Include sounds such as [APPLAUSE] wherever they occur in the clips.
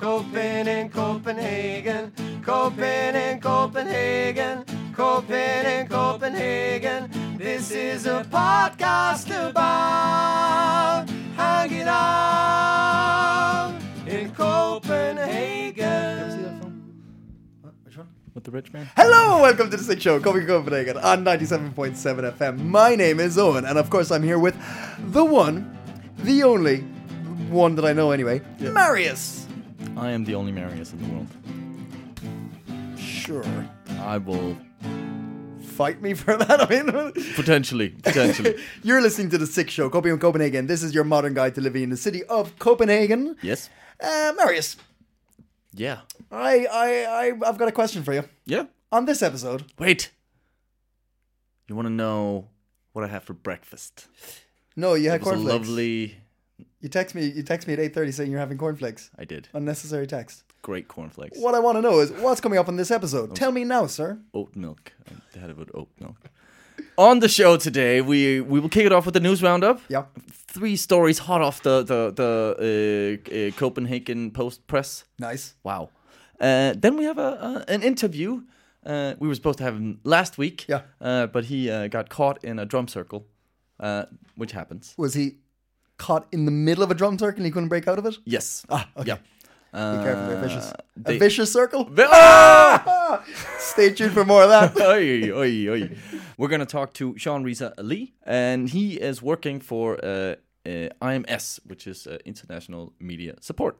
Coping in Copenhagen, Coping in Copenhagen, Coping in Copenhagen. This is a podcast about hanging out in Copenhagen. Which one? With the rich man? Hello, welcome to the Sick Show, Copenhagen Copenhagen on 97.7 FM. My name is Owen, and of course, I'm here with the one, the only one that I know anyway, Marius. I am the only Marius in the world. Sure. I will Fight me for that. [LAUGHS] I mean, potentially, potentially. [LAUGHS] you're listening to the Sick Show, Copenhagen Copenhagen. This is your modern guide to living in the city of Copenhagen. yes. Uh, Marius, Yeah. I, I, I, I've got a question for you. Yeah. On this episode, Wait. You want to know what I have for breakfast? no, you had It was a cornflakes. lovely. You text me. You text me at eight thirty saying you're having cornflakes. I did. Unnecessary text. Great cornflakes. What I want to know is what's coming up on this episode. Tell me now, sir. Oat milk. I had with oat milk. On the show today, we we will kick it off with the news roundup. Yeah. Three stories hot off the the the uh, uh, Copenhagen Post press. Nice. Wow. Uh, then we have a, a an interview. Uh, we were supposed to have him last week. Yeah. Uh, but he uh, got caught in a drum circle, uh, which happens. Was he caught in the middle of a drum circle and he couldn't break out of it? Yes. Ah, okay. Yeah. Be careful, they're vicious. Uh, they- a vicious circle. Ah! Stay tuned for more of that. Oy, oy, oy. We're going to talk to Shaan Reza Ali, and he is working for uh, uh, IMS, which is uh, International Media Support.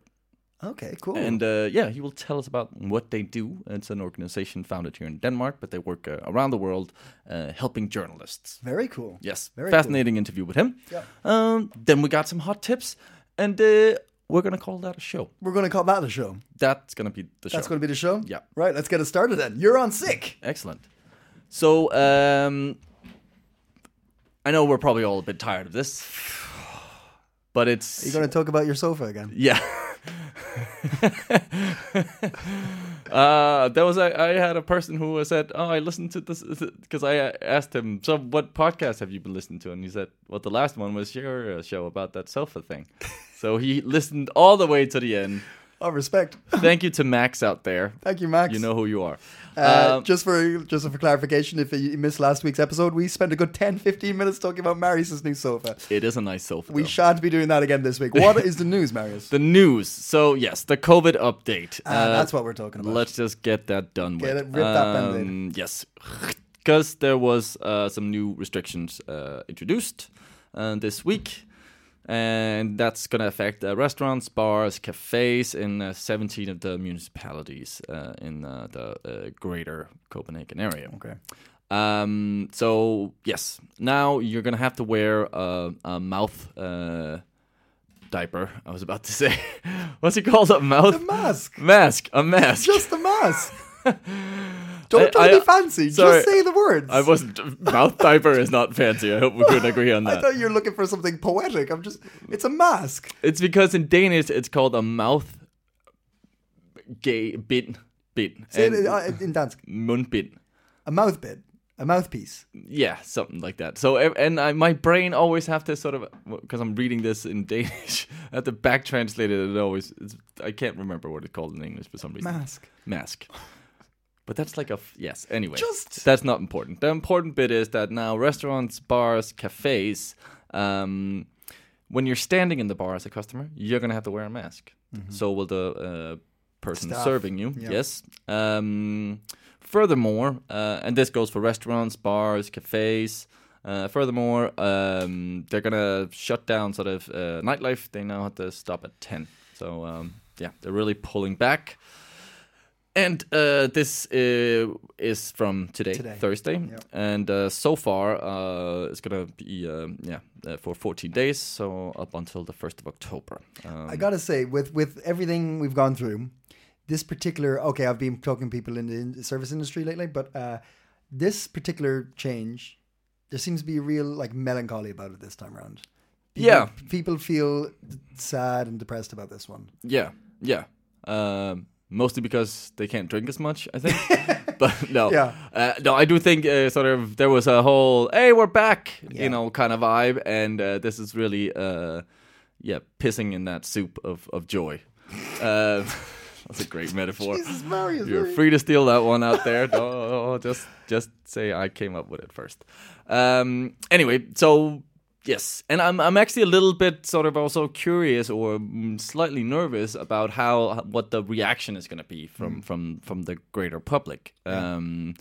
Okay, cool. And uh, yeah, he will tell us about what they do. It's an organization founded here in Denmark, but they work uh, around the world uh, helping journalists. Very cool. Yes, Very fascinating interview with him. Yeah. Um, then we got some hot tips, and uh, we're gonna call that a show. We're going to call that a show. That's gonna be the show. That's going to be the show? Yeah. Right, let's get it started then. You're on sick. Excellent. So, um, I know we're probably all a bit tired of this, but it's You're going to talk about your sofa again. yeah. [LAUGHS] uh, there was a, I had a person who said, "Oh, I listened to this because I asked him, so what podcast have you been listening to?" And he said, "Well, the last one was your show about that sofa thing." so he listened all the way to the end. Oh, respect. Thank you to Max out there. Thank you, Max. You know who you are. Uh, Um, just for just for clarification, if you missed last week's episode, we spent a good 10, 15 minutes talking about Marius' new sofa. it is a nice sofa. We though. shan't be doing that again this week. What [LAUGHS] is the news, Marius? The news. So yes, the COVID update. Ah, that's what we're talking about. Let's just get that done Get with. it- rip that Band-Aid. Um, Yes, because there was uh, some new restrictions uh, introduced uh, this week, and that's going to affect uh, restaurants, bars, cafes in uh, 17 of the municipalities uh, in uh, the uh, greater Copenhagen area. Okay. Um, so yes, now you're gonna have to wear a, a mouth uh, diaper. I was about to say, [LAUGHS] what's it called? A mouth A mask. mask. A mask. Just a mask. [LAUGHS] Don't I- try to be fancy. sorry. Just say the words. I wasn't. Mouth diaper is not fancy. I hope we could agree on [LAUGHS] that. I thought you were looking for something poetic. I'm just. It's a mask. It's because in Danish it's called a mouth gay bind. Bind. Say it uh, in dansk. mundbind. A mouth bit. A mouthpiece. Yeah, something like that. So, and I, my brain always have to sort of because I'm reading this in [LAUGHS] Danish, I have to back translate it. It always, it's, I can't remember what it's called in English for some reason. Mask. Mask. But that's like a f- yes. Anyway, Just- that's not important. The important bit is that now restaurants, bars, cafes, um, when you're standing in the bar as a customer, you're gonna have to wear a mask. So will the uh, person Staff. serving you. Yeah. Yes. Um, furthermore, uh, and this goes for restaurants, bars, cafes. Uh, furthermore, um, they're gonna shut down sort of uh, nightlife. They now have to stop at ten. So um, yeah, they're really pulling back. And uh, this uh, is from today, Today. Thursday, Yep. and uh, so far uh, it's gonna be uh, yeah uh, for 14 days, so up until the first of October. Um, I gotta say, with with everything we've gone through, this particular okay, I've been talking to people in the service industry lately, but uh, this particular change, there seems to be a real like melancholy about it this time around. People, Yeah. people feel sad and depressed about this one. Yeah, yeah. Um, mostly because they can't drink as much, I think. [LAUGHS] but no, Yeah. uh, no. I do think uh, sort of there was a whole "Hey, we're back," Yeah. you know, kind of vibe, and uh, this is really, uh, yeah, pissing in that soup of of joy. [LAUGHS] Uh, [LAUGHS] that's a great metaphor. Jesus, Marius, You're free to steal that one out there. no, just just say I came up with it first. Um, anyway, so yes, and I'm I'm actually a little bit sort of also curious or mm, slightly nervous about how what the reaction is going to be from Mm. from from the greater public. Um,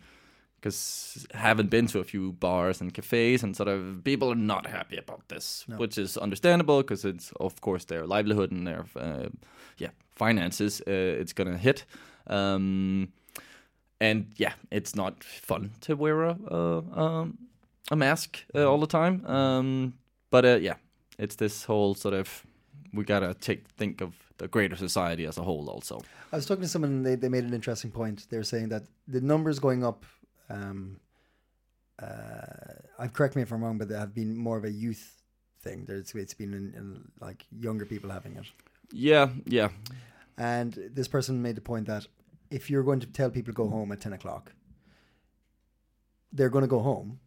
because haven't been to a few bars and cafes and sort of people are not happy about this, which is understandable because it's of course their livelihood and their uh, yeah finances uh, it's gonna hit. Um, and yeah, it's not fun to wear a a, um, a mask uh, all the time. Um, but uh, yeah, it's this whole sort of we gotta take think of the greater society as a whole also. I was talking to someone, and they, they made an interesting point. They were saying that the numbers going up, um, uh, I've correct me if I'm wrong, but they have been more of a youth thing. There's, it's been in, in, like younger people having it. Yeah, yeah, And this person made the point that if you're going to tell people to go home at 10 o'clock, they're going to go home,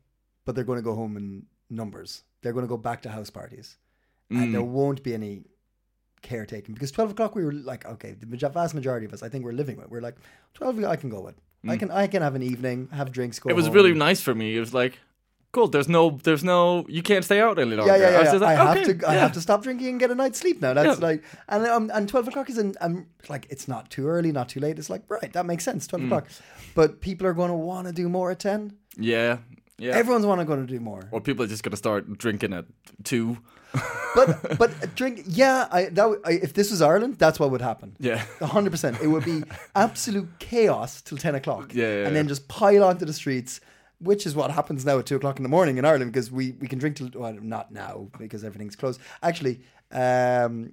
but they're going to go home in numbers. They're going to go back to house parties. And there won't be any caretaking because 12 o'clock we were like, okay, the vast majority of us, I think we're living with. We're like, 12 I can go with. I can I can have an evening, have drinks, go it was home. really nice for me. It was like, cool. There's no, there's no, you can't stay out any longer. Yeah, yeah, yeah. I, yeah. like, I have okay, to, I have to stop drinking and get a night's sleep now. That's Yeah. like, and um, and twelve o'clock is in, um, like it's not too early, not too late. It's like right, that makes sense. Mm. Twelve o'clock, but people are going to want to do more at ten. Yeah, yeah. Everyone's want to going to do more. or people are just gonna start drinking at two. [LAUGHS] But but drink, yeah. I that I, if this was Ireland, that's what would happen. Yeah. hundred percent. It would be absolute chaos till ten o'clock. Yeah, yeah, and then just pile onto the streets. Which is what happens now at two o'clock in the morning in Ireland because we, we can drink till well not now because everything's closed. Actually, um,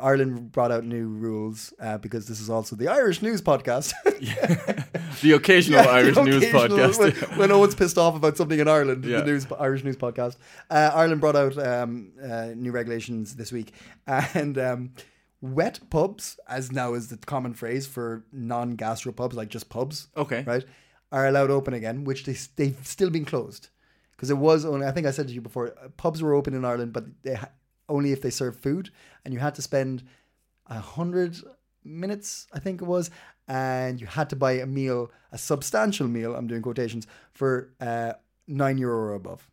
Ireland brought out new rules uh, because this is also the Irish news podcast. [LAUGHS] The occasional [LAUGHS] Yeah, Irish the news occasional- podcast. When, when no one's pissed off about something in Ireland, Yeah. the news Irish news podcast. Uh, Ireland brought out um, uh, new regulations this week, [LAUGHS] and um, wet pubs, as now is the common phrase for non-gastro pubs, like just pubs. Okay. right, are allowed open again, which they they've still been closed because it was only. I think I said to you before, pubs were open in Ireland, but they only if they serve food, and you had to spend a hundred minutes, I think it was, and you had to buy a meal, a substantial meal. I'm doing quotations for uh, nine euro or above,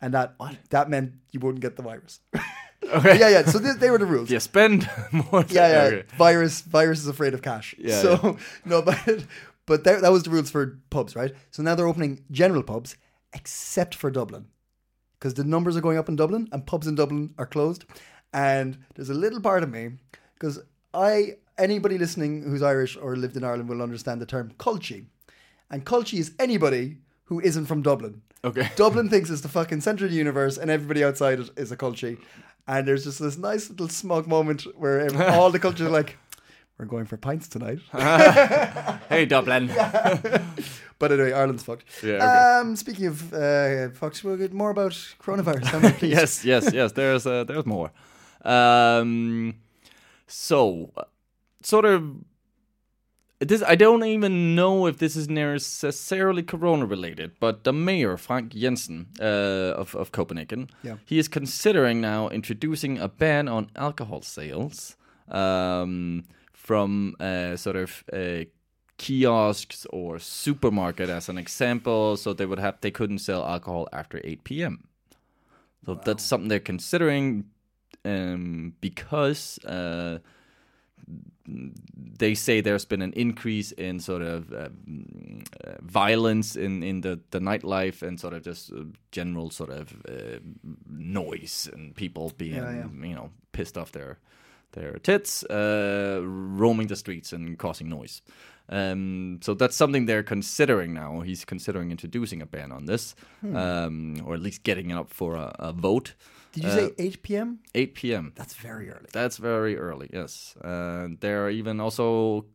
and that that meant you wouldn't get the virus. [LAUGHS] Okay. yeah, yeah. So they, they were the rules. Yeah, spend [LAUGHS] more. Yeah, yeah. Okay. Virus, virus is afraid of cash. Yeah, So [LAUGHS] no, but but that, that was the rules for pubs, right? So now they're opening general pubs, except for Dublin, because the numbers are going up in Dublin, and pubs in Dublin are closed. And there's a little part of me, because I anybody listening who's Irish or lived in Ireland will understand the term culchie, and culchie is anybody who isn't from Dublin. Okay. [LAUGHS] Dublin thinks it's the fucking center of the universe, and everybody outside it is a culchie. And there's just this nice little smug moment where [LAUGHS] all the culchies are like, "We're going for pints tonight." [LAUGHS] Hey, Dublin. But anyway, Ireland's fucked. Yeah, okay. Um, speaking of uh, fucked, we'll get more about coronavirus. [LAUGHS] Yes, yes, yes. There's uh, there's more. Um, so, sort of. This I don't even know if this is necessarily corona related, but the mayor Frank Jensen uh, of of Copenhagen, Yeah. he is considering now introducing a ban on alcohol sales um, from uh, sort of uh, kiosks or supermarket, as an example. So they would have they couldn't sell alcohol after eight p.m. So that's something they're considering um, because uh, they say there's been an increase in sort of um, uh, violence in, in the, the nightlife and sort of just uh, general sort of uh, noise and people being Yeah, yeah. you know pissed off their their tits, uh, roaming the streets and causing noise. Um, so that's something they're considering now. He's considering introducing a ban on this, Hmm. um, or at least getting it up for a, a vote. Did you Uh, say 8 p.m.? 8 p.m. That's very early. That's very early, yes. Uh, they're even also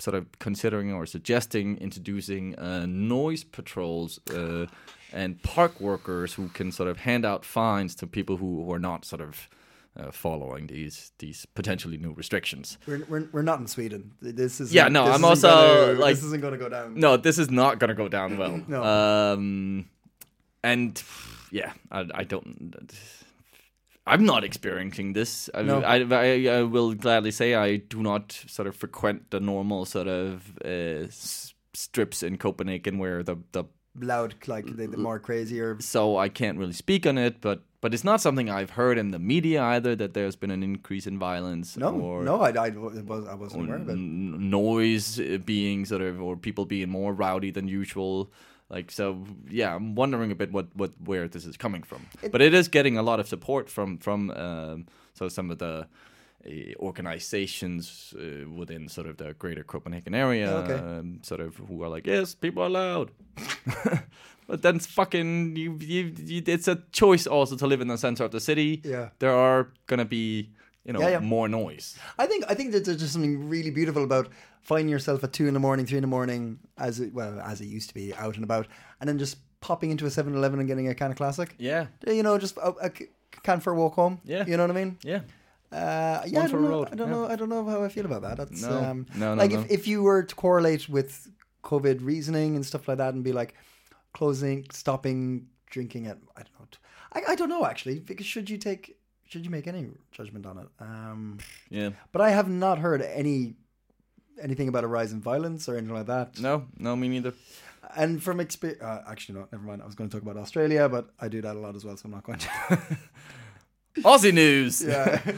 sort of considering or suggesting introducing uh, noise patrols uh, and park workers who can sort of hand out fines to people who, who are not sort of uh, following these these potentially new restrictions. We're, we're, we're not in Sweden. This is Yeah, no, I'm also, gonna- like- this isn't going to go down. No, this is not going to go down well. [CLEARS THROAT] No. Um, and yeah, I, I don't. I'm not experiencing this. I, No. I, I, I will gladly say I do not sort of frequent the normal sort of uh, s- strips in Copenhagen where the, the Loud, like the, the more crazier. so I can't really speak on it, but but it's not something I've heard in the media either that there's been an increase in violence No, or no, I, I, was, I wasn't aware of it. noise uh, being sort of or people being more rowdy than usual like so yeah i'm wondering a bit what what where this is coming from but it is getting a lot of support from from um so some of the organizations uh, within sort of the greater copenhagen area Okay. um, sort of who are like yes people are loud [LAUGHS] but then it's fucking you, you, you it's a choice also to live in the center of the city Yeah. there are gonna be you know Yeah, yeah. more noise I think I think that there's just something really beautiful about finding yourself at two in the morning, three in the morning, as it, well as it used to be, out and about, and then just popping into a 7-Eleven and getting a can of classic. yeah You know, just a, a can for a walk home. Yeah. you know what I mean. yeah Uh, yeah, I don't, know, I don't yeah. know. I don't know how I feel about that. That's No, um, no, no, like no. if if you were to correlate with COVID reasoning and stuff like that, and be like closing, stopping drinking at I don't know. I, I don't know actually because should you take should you make any judgment on it? Um, yeah but I have not heard any anything about a rise in violence or anything like that. No, no, me neither. And from experience, uh, actually, no, never mind. I was going to talk about Australia, but I do that a lot as well, so I'm not going to. [LAUGHS] Aussie news. yeah. [LAUGHS]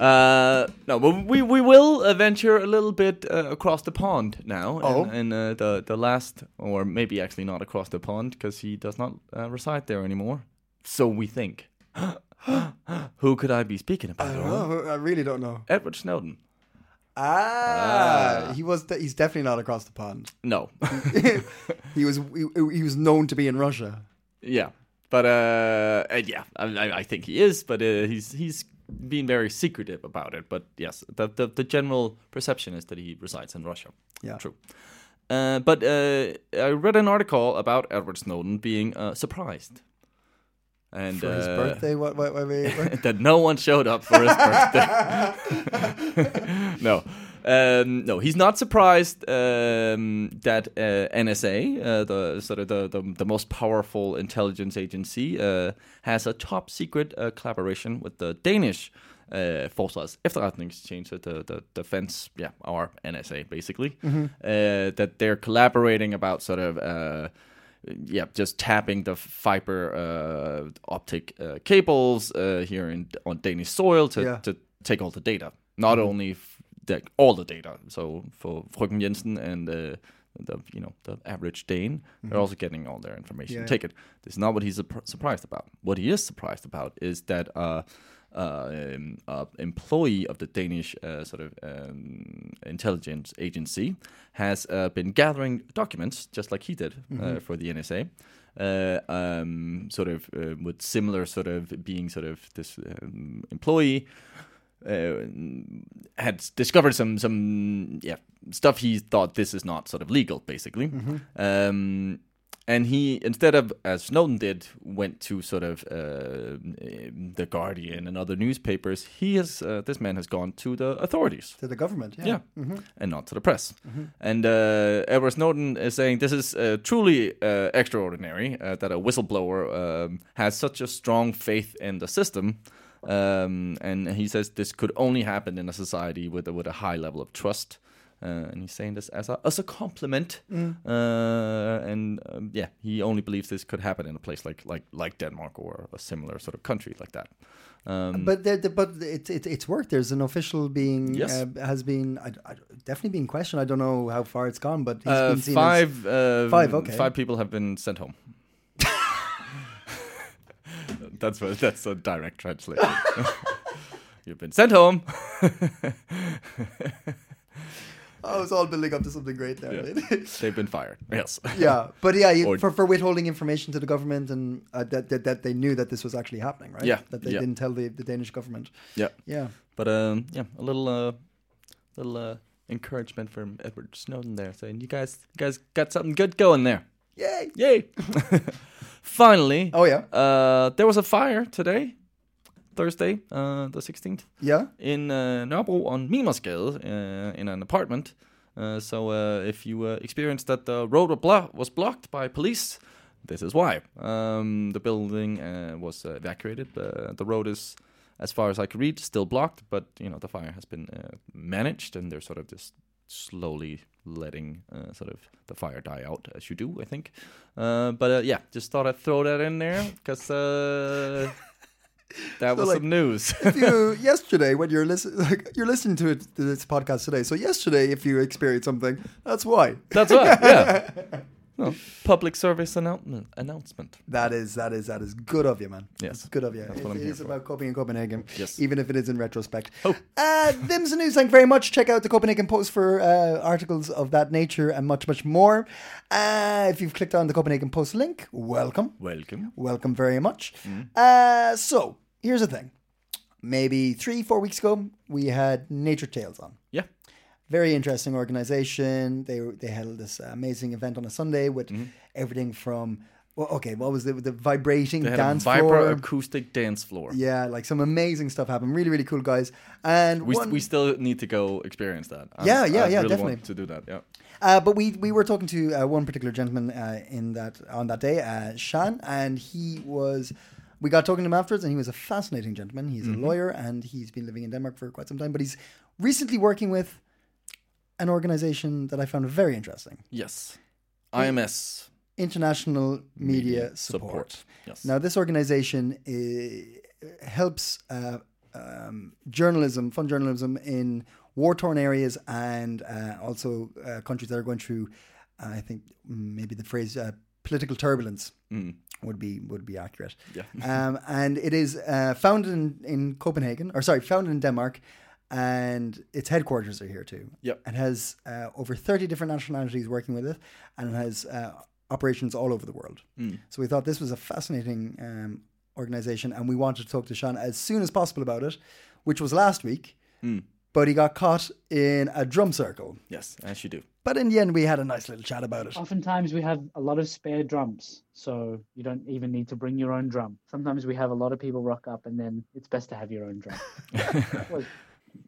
Uh, no, but we we will uh, venture a little bit uh, across the pond now. Oh. in, uh, the the last, or maybe actually not across the pond because he does not uh, reside there anymore. So we think. [GASPS] Who could I be speaking about? I don't know. I really don't know. Edward Snowden. Ah, he was. De- he's definitely not across the pond. No. [LAUGHS] he was. He, he was known to be in Russia. yeah, but uh, uh, yeah, I, I- think he is, but uh, he's he's being very secretive about it. But yes, the, the the general perception is that he resides in Russia. Yeah. True. Uh, but uh, I read an article about Edward Snowden being uh, surprised. And For his uh, birthday, what? What? what, what, what? [LAUGHS] that no one showed up for his [LAUGHS] birthday. [LAUGHS] no. Um, no, he's not surprised um, that uh, NSA, uh, the sort of the, the, the most powerful intelligence agency, uh, has a top secret uh, collaboration with the Danish uh, Forsvarets Efterretningstjeneste, the, the defense, yeah, our NSA basically, uh, that they're collaborating about sort of. Uh, yeah, just tapping the fiber uh, optic uh, cables uh, here in on Danish soil to, Yeah. to take all the data. Not only all the data. So for Frøken Jensen and uh, the you know the average Dane, they're also getting all their information. Yeah. Take it. This is not what he's surp- surprised about. What he is surprised about is that. Uh, uh, um, uh, employee of the Danish uh, sort of um, intelligence agency has uh, been gathering documents, just like he did uh, for the NSA, uh, um, sort of uh, with similar sort of being sort of this um, employee uh, had discovered some some yeah stuff he thought this is not sort of legal basically um, and he instead of as Snowden did went to sort of uh, the Guardian and other newspapers he has uh, this man has gone to the authorities to the government. Yeah. yeah, and not to the press. And uh, Edward Snowden is saying this is uh, truly uh, extraordinary uh, that a whistleblower um, has such a strong faith in the system. Um, and he says this could only happen in a society with a, with a high level of trust. Uh, and he's saying this as a as a compliment, uh, and um, yeah, he only believes this could happen in a place like like like Denmark or a similar sort of country like that. Um, But there, but it, it, it's worked. There's an official being Yes. uh, has been I, I, definitely been questioned. I don't know how far it's gone, but he's Uh, been seen as- five, uh, Five, okay. Five people have been sent home. [LAUGHS] that's what, that's a direct translation. [LAUGHS] you've been sent home. [LAUGHS] Oh, it's all building up to something great there. Yeah. right? They've been fired. Yes. yeah, but yeah, you, Or- for for withholding information to the government and uh, that, that that they knew that this was actually happening, right? Yeah, that they yeah. didn't tell the, the Danish government. Yeah. Yeah, But um, yeah, a little uh, little uh, encouragement from Edward Snowden there, saying you guys, you guys got something good going there. yay! Yay! Finally, Oh yeah, uh, there was a fire today, Thursday, uh, the sixteenth, yeah. in uh, Nørrebro on Mimersgade, uh, in an apartment. Uh, so uh, if you uh, experienced that the road wa- was blocked by police, this is why. Um, the building uh, was uh, evacuated. Uh, the road is, as far as I could read, still blocked. But you know the fire has been uh, managed, and they're sort of just slowly letting uh, sort of the fire die out, as you do, I think. Uh, but uh, yeah, just thought I'd throw that in there because uh, [LAUGHS] that was like- some news. If you [LAUGHS] yesterday when you're listening, like you're listening to it to this podcast today. So yesterday, if you experienced something, that's why. That's right. Yeah. [LAUGHS] No, public service announcement. Announcement. That is that is that is good of you, man. Yes. Good of you. That's It- what I'm it here is for. about coping in Copenhagen. Yes. even if it is in retrospect. Oh. uh, them's the news. Thank you very much. Check out the Copenhagen Post for uh, articles of that nature and much much more. Uh, if you've clicked on the Copenhagen Post link, welcome, Welcome. welcome very much. Mm. Uh, so here's the thing. Maybe three four weeks ago, we had Nature Tales on Yeah. Very interesting organization. They they held this amazing event on a Sunday with everything from well, okay, what was it? the vibrating dance vibra floor? acoustic dance floor. Yeah, like some amazing stuff happened. Really, really cool guys. And We, one, we still need to go experience that. I'm- Yeah, yeah, I yeah, really definitely. Want to do that. Yeah. Uh, but we we were talking to uh, one particular gentleman uh, in that on that day, uh, Shaan, and he was. We got talking to him afterwards, and he was a fascinating gentleman. He's Mm-hmm. a lawyer, and he's been living in Denmark for quite some time. But he's recently working with an organization that I found very interesting: Yes. IMS International Media, Support. Yes. Now, this organization uh, helps uh, um, journalism, fund journalism in war torn areas and uh, also uh, countries that are going through, I think maybe the phrase uh, political turbulence would be would be accurate. Yeah. um, and it is uh, founded in, in Copenhagen, or sorry, founded in Denmark, and its headquarters are here too. Yep. It has uh, over 30 different nationalities working with it, and it has uh, operations all over the world. So we thought this was a fascinating um, organization, and we wanted to talk to Shaan as soon as possible about it, which was last week. But he got caught in a drum circle. Yes, as you do. But in the end, we had a nice little chat about it. Oftentimes we have a lot of spare drums, so you don't even need to bring your own drum. Sometimes we have a lot of people rock up, and then it's best to have your own drum. [LAUGHS]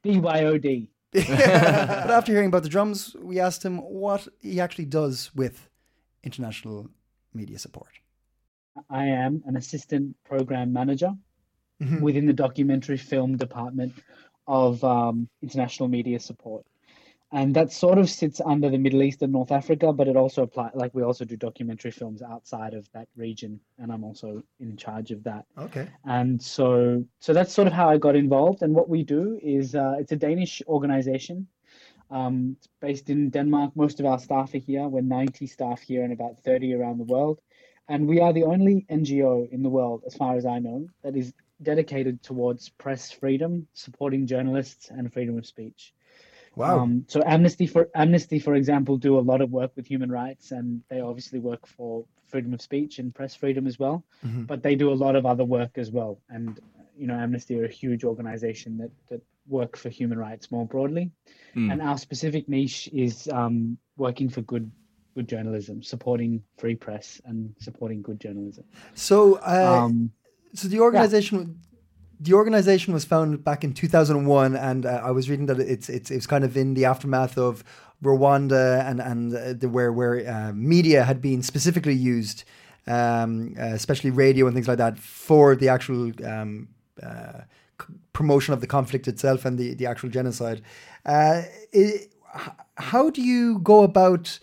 Well, BYOD. [LAUGHS] [LAUGHS] but after hearing about the drums, we asked him what he actually does with international media support. I am an assistant program manager within the documentary film department of um, international media support. And that sort of sits under the Middle East and North Africa, but it also apply like we also do documentary films outside of that region, and I'm also in charge of that. Okay. and so so that's sort of how I got involved. And what we do is uh, it's a Danish organization. Um, it's based in Denmark. Most of our staff are here. We're 90 staff here and about 30 around the world. And we are the only NGO in the world, as far as I know, that is dedicated towards press freedom, supporting journalists and freedom of speech. Wow. Um, so Amnesty for Amnesty, for example, do a lot of work with human rights, and they obviously work for freedom of speech and press freedom as well. But they do a lot of other work as well, and you know, Amnesty are a huge organization that that work for human rights more broadly. And our specific niche is um, working for good good journalism, supporting free press and supporting good journalism. so, uh, Um, so the organization, the organization was founded back in 2001, and uh, I was reading that it's it's it's kind of in the aftermath of Rwanda and and uh, the, where where uh, media had been specifically used, um, uh, especially radio and things like that, for the actual um, uh, c- promotion of the conflict itself and the the actual genocide. I h- how do you go about?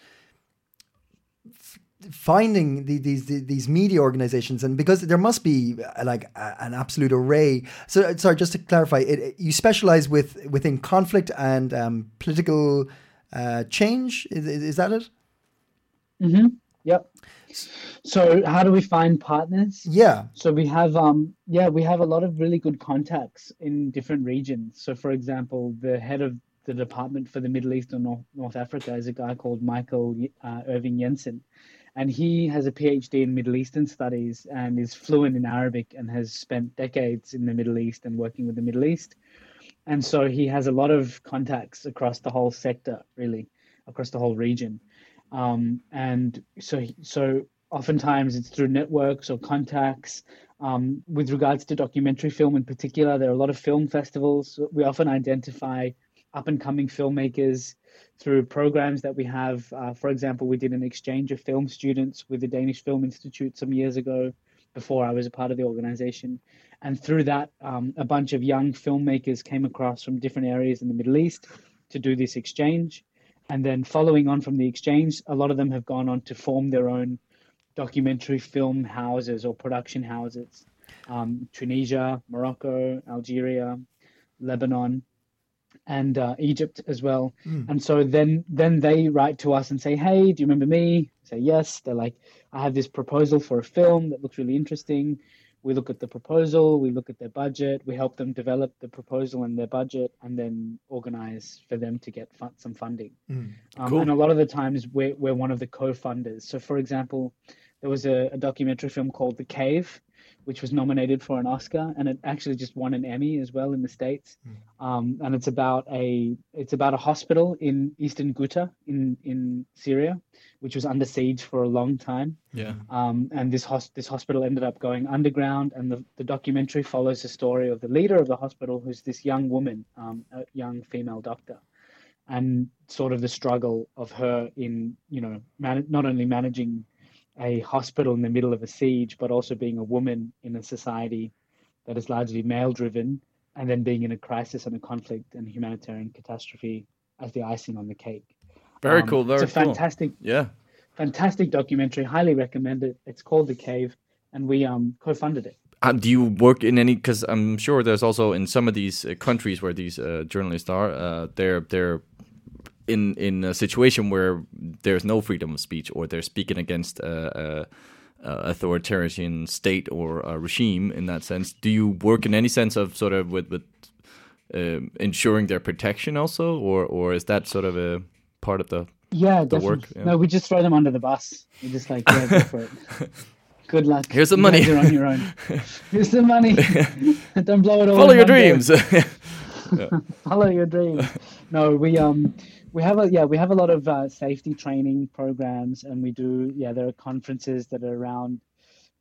Finding the, these the, these media organizations and because there must be uh, like a, an absolute array so uh, sorry just to clarify it, it- you specialize with within conflict and um, political uh, change is, is that it hmm Yep. So how do we find partners? Yeah. So we have um yeah, we have a lot of really good contacts in different regions. So for example, the head of the department for the Middle East and North, North Africa is a guy called Michael uh, Irving Jensen. And he has a PhD in Middle Eastern studies and is fluent in Arabic and has spent decades in the Middle East and working with the Middle East. And so he has a lot of contacts across the whole sector, really, across the whole region. Um, and so, so oftentimes it's through networks or contacts. Um, with regards to documentary film in particular, there are a lot of film festivals. We often identify up and coming filmmakers through programs that we have. Uh, for example, we did an exchange of film students with the Danish Film Institute some years ago before I was a part of the organization. And through that, um, a bunch of young filmmakers came across from different areas in the Middle East to do this exchange. And then following on from the exchange, a lot of them have gone on to form their own documentary film houses or production houses. Um, Tunisia, Morocco, Algeria, Lebanon, and uh, Egypt as well. Mm. And so then then they write to us and say, "Hey, do you remember me?" I say, "Yes." They're like, "I have this proposal for a film that looks really interesting." We look at the proposal, we look at their budget, we help them develop the proposal and their budget, and then organize for them to get fun- some funding. Mm. Um, cool. And a lot of the times we're, we're one of the co-funders. So, for example, there was a, a documentary film called The Cave, which was nominated for an Oscar, and it actually just won an Emmy as well in the states. Mm. Um, and it's about a it's about a hospital in eastern Ghouta in in Syria, which was under siege for a long time. Yeah. Um, and this hos- this hospital ended up going underground, and the, the documentary follows the story of the leader of the hospital, who's this young woman, um, a young female doctor, and sort of the struggle of her in you know man- not only managing a hospital in the middle of a siege, but also being a woman in a society that is largely male driven, and then being in a crisis and a conflict and humanitarian catastrophe as the icing on the cake. Very um, cool. Very it's a cool. fantastic, yeah, fantastic documentary. Highly recommend it. It's called The Cave, and we um co-funded it. Um, do you work in any? Because I'm sure there's also in some of these uh, countries where these uh, journalists are, uh, they're they're in in a situation where there's no freedom of speech or they're speaking against a, a, a authoritarian state or a regime in that sense do you work in any sense of sort of with with um, ensuring their protection also? Or or is that sort of a part of the yeah the definitely. work? Yeah. no we just throw them under the bus. We just like yeah go for it. [LAUGHS] Good luck. Here's the money. you're on your own. [LAUGHS] Here's the money. [LAUGHS] Don't blow it all follow your dreams. Follow your dreams. No we um we have a yeah we have a lot of uh, safety training programs and we do yeah there are conferences that are around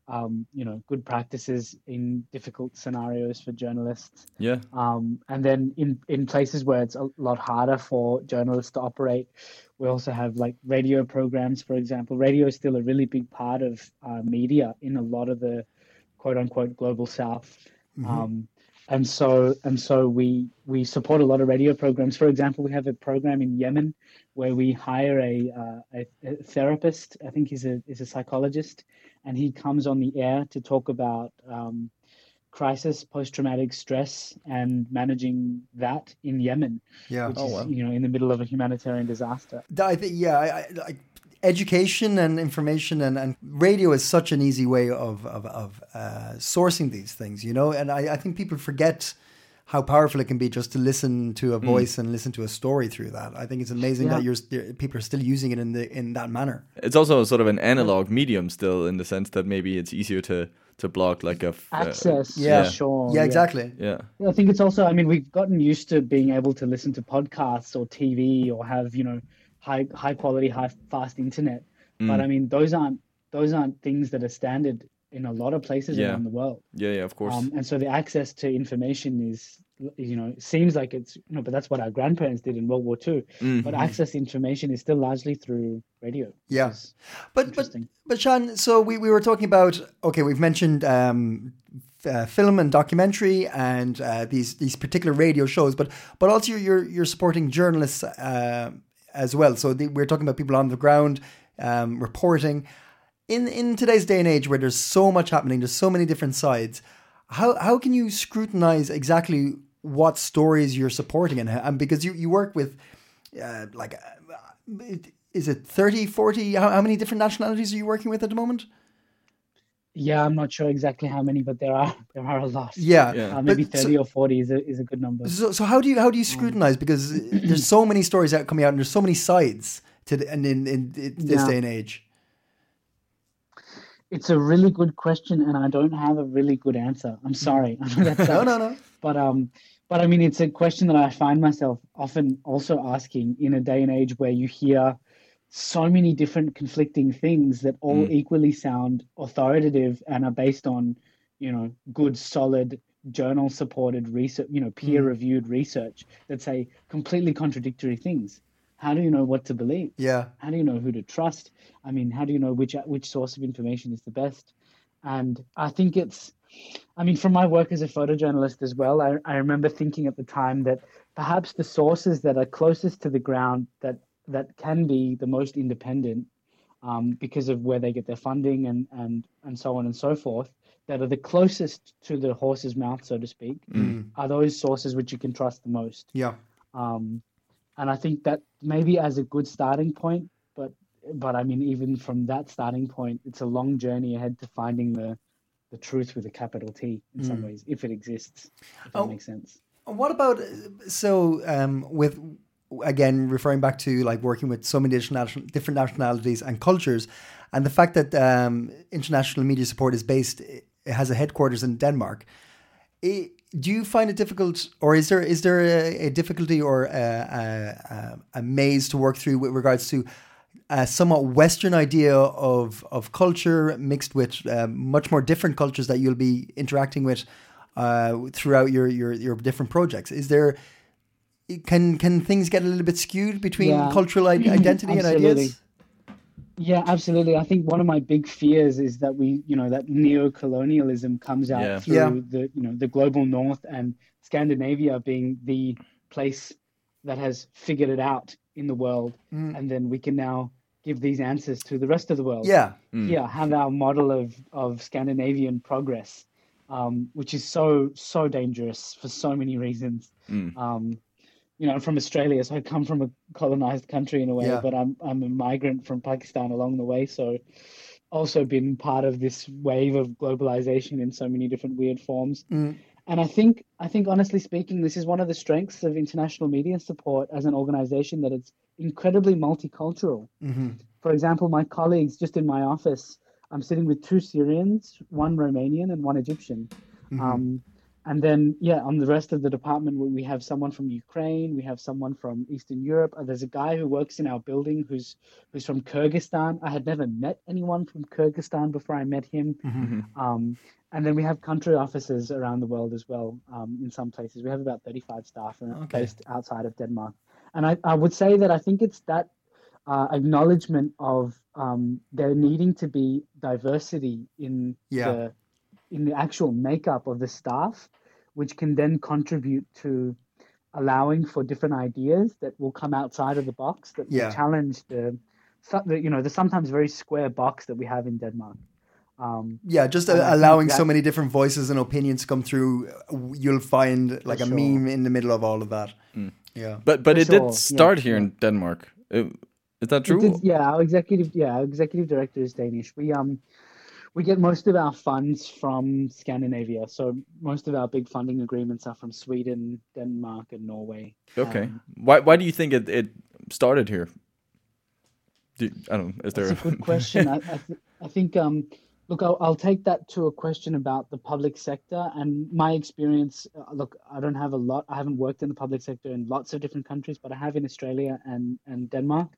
um, you know good practices in difficult scenarios for journalists. Yeah. Um, and then in in places where it's a lot harder for journalists to operate we also have like radio programs for example. Radio is still a really big part of uh, media in a lot of the quote unquote global south. Mm-hmm. um, and so and so we we support a lot of radio programs. For example, we have a program in Yemen where we hire a, uh, a, a, therapist. I think he's a is a psychologist, and he comes on the air to talk about um, crisis, post traumatic stress, and managing that in Yemen. Yeah, which oh, is, wow. you know in the middle of a humanitarian disaster. I think yeah, I, I, education and information and, and radio is such an easy way of of, of uh, sourcing these things, you know. And I, I think people forget how powerful it can be just to listen to a Mm. voice and listen to a story through that. I think it's amazing Yeah. that you're people are still using it in the in that manner. it's also sort of an analog medium still in the sense that maybe it's easier to to block like a f- uh, Access, yeah. sure. yeah, exactly. yeah Yeah, I think it's also. I mean, we've gotten used to being able to listen to podcasts or TV or have you know high high quality, high fast internet. But Mm. I mean, those aren't those aren't things that are standard in a lot of places Yeah. around the world. yeah yeah of course Um, and so the access to information is, you know, seems like it's, you know, but that's what our grandparents did in World War II. Mhm. But access to information is still largely through radio. which Yeah. But but interesting. but Shaan, so we, we were talking about okay, we've mentioned um, uh, film and documentary and uh, these these particular radio shows, but but also you're you're, you're supporting journalists uh, as well. So the, we're talking about people on the ground um, reporting. In in today's day and age, where there's so much happening, there's so many different sides. How how can you scrutinize exactly what stories you're supporting and, and because you, you work with uh, like uh, is it 30, 40? How, how many different nationalities are you working with at the moment? Yeah, I'm not sure exactly how many, but there are [LAUGHS] there are a lot. Yeah, Yeah. Uh, maybe But so- thirty or forty is a is a good number. So, so how do you how do you scrutinize? Because [CLEARS THROAT] there's so many stories out coming out, and there's so many sides to the, and in, in, in this Yeah. day and age. It's a really good question, and I don't have a really good answer. I'm sorry. [LAUGHS] I No, no, no. But um, but I mean, it's a question that I find myself often also asking in a day and age where you hear so many different conflicting things that all mm. equally sound authoritative and are based on, you know, good, solid, journal-supported research, you know, mm. peer-reviewed research that say completely contradictory things. How do you know what to believe? Yeah, how do you know who to trust? I mean, how do you know which which source of information is the best? And I think it's, I mean, from my work as a photojournalist as well, I, I remember thinking at the time that perhaps the sources that are closest to the ground that that can be the most independent um, because of where they get their funding and and and so on and so forth that are the closest to the horse's mouth, so to speak, are those sources which you can trust the most. yeah, Um, and I think that maybe as a good starting point, but but I mean, even from that starting point, it's a long journey ahead to finding the the truth with a capital T in some ways, if it exists. If that Oh. makes sense. What about so um, with again referring back to like working with so many different nationalities and cultures, and the fact that um, international media support is based, it has a headquarters in Denmark. I do you find it difficult, or is there is there a, a difficulty or a, a, a maze to work through with regards to a somewhat Western idea of of culture mixed with um, much more different cultures that you'll be interacting with uh, throughout your, your your different projects? Is there can can things get a little bit skewed between Yeah. cultural i- [CLEARS THROAT] identity and ideas? Yeah, absolutely. I think one of my big fears is that we, you know, that neo-colonialism comes out Yeah. through Yeah. the, you know, the global north and Scandinavia being the place that has figured it out in the world, and then we can now give these answers to the rest of the world. Yeah, yeah, have our model of of Scandinavian progress, um, which is so so dangerous for so many reasons. Um, you know, I'm from Australia, so I come from a colonized country in a way, Yeah. but I'm I'm a migrant from Pakistan along the way, so also been part of this wave of globalization in so many different weird forms. Mm. And I think I think honestly speaking, this is one of the strengths of international media support as an organization that it's incredibly multicultural. Mm-hmm. For example, my colleagues just in my office, I'm sitting with two Syrians, one Romanian and one Egyptian. Mm-hmm. Um, and then, yeah, on the rest of the department, we we have someone from Ukraine, we have someone from Eastern Europe. Uh, There's a guy who works in our building who's who's from Kyrgyzstan. I had never met anyone from Kyrgyzstan before I met him. Um, and then we have country offices around the world as well. Um, in some places, we have about 35 staff uh, Okay. based outside of Denmark. And I, I would say that I think it's that uh, acknowledgement of um, there needing to be diversity in Yeah. the in the actual makeup of the staff, which can then contribute to allowing for different ideas that will come outside of the box that Yeah. challenge the, the you know the sometimes very square box that we have in Denmark. Um, yeah. Just And I think allowing so many different voices and opinions to come through, uh, you'll find like a sure. meme in the middle of all of that. Yeah, But but For it sure, did yeah, start here in Denmark. Uh, is that true? did- yeah, our executive yeah, our executive director is Danish. We um we get most of our funds from Scandinavia. So most of our big funding agreements are from Sweden, Denmark, and Norway. Okay. Um, why why do you think it, it started here? Do, I don't know. Is there? That's a good [LAUGHS] question. I, I, th- I think, um, look, I'll, I'll take that to a question about the public sector and my experience. Uh, look, I don't have a lot. I haven't worked in the public sector in lots of different countries, but I have in Australia and and Denmark.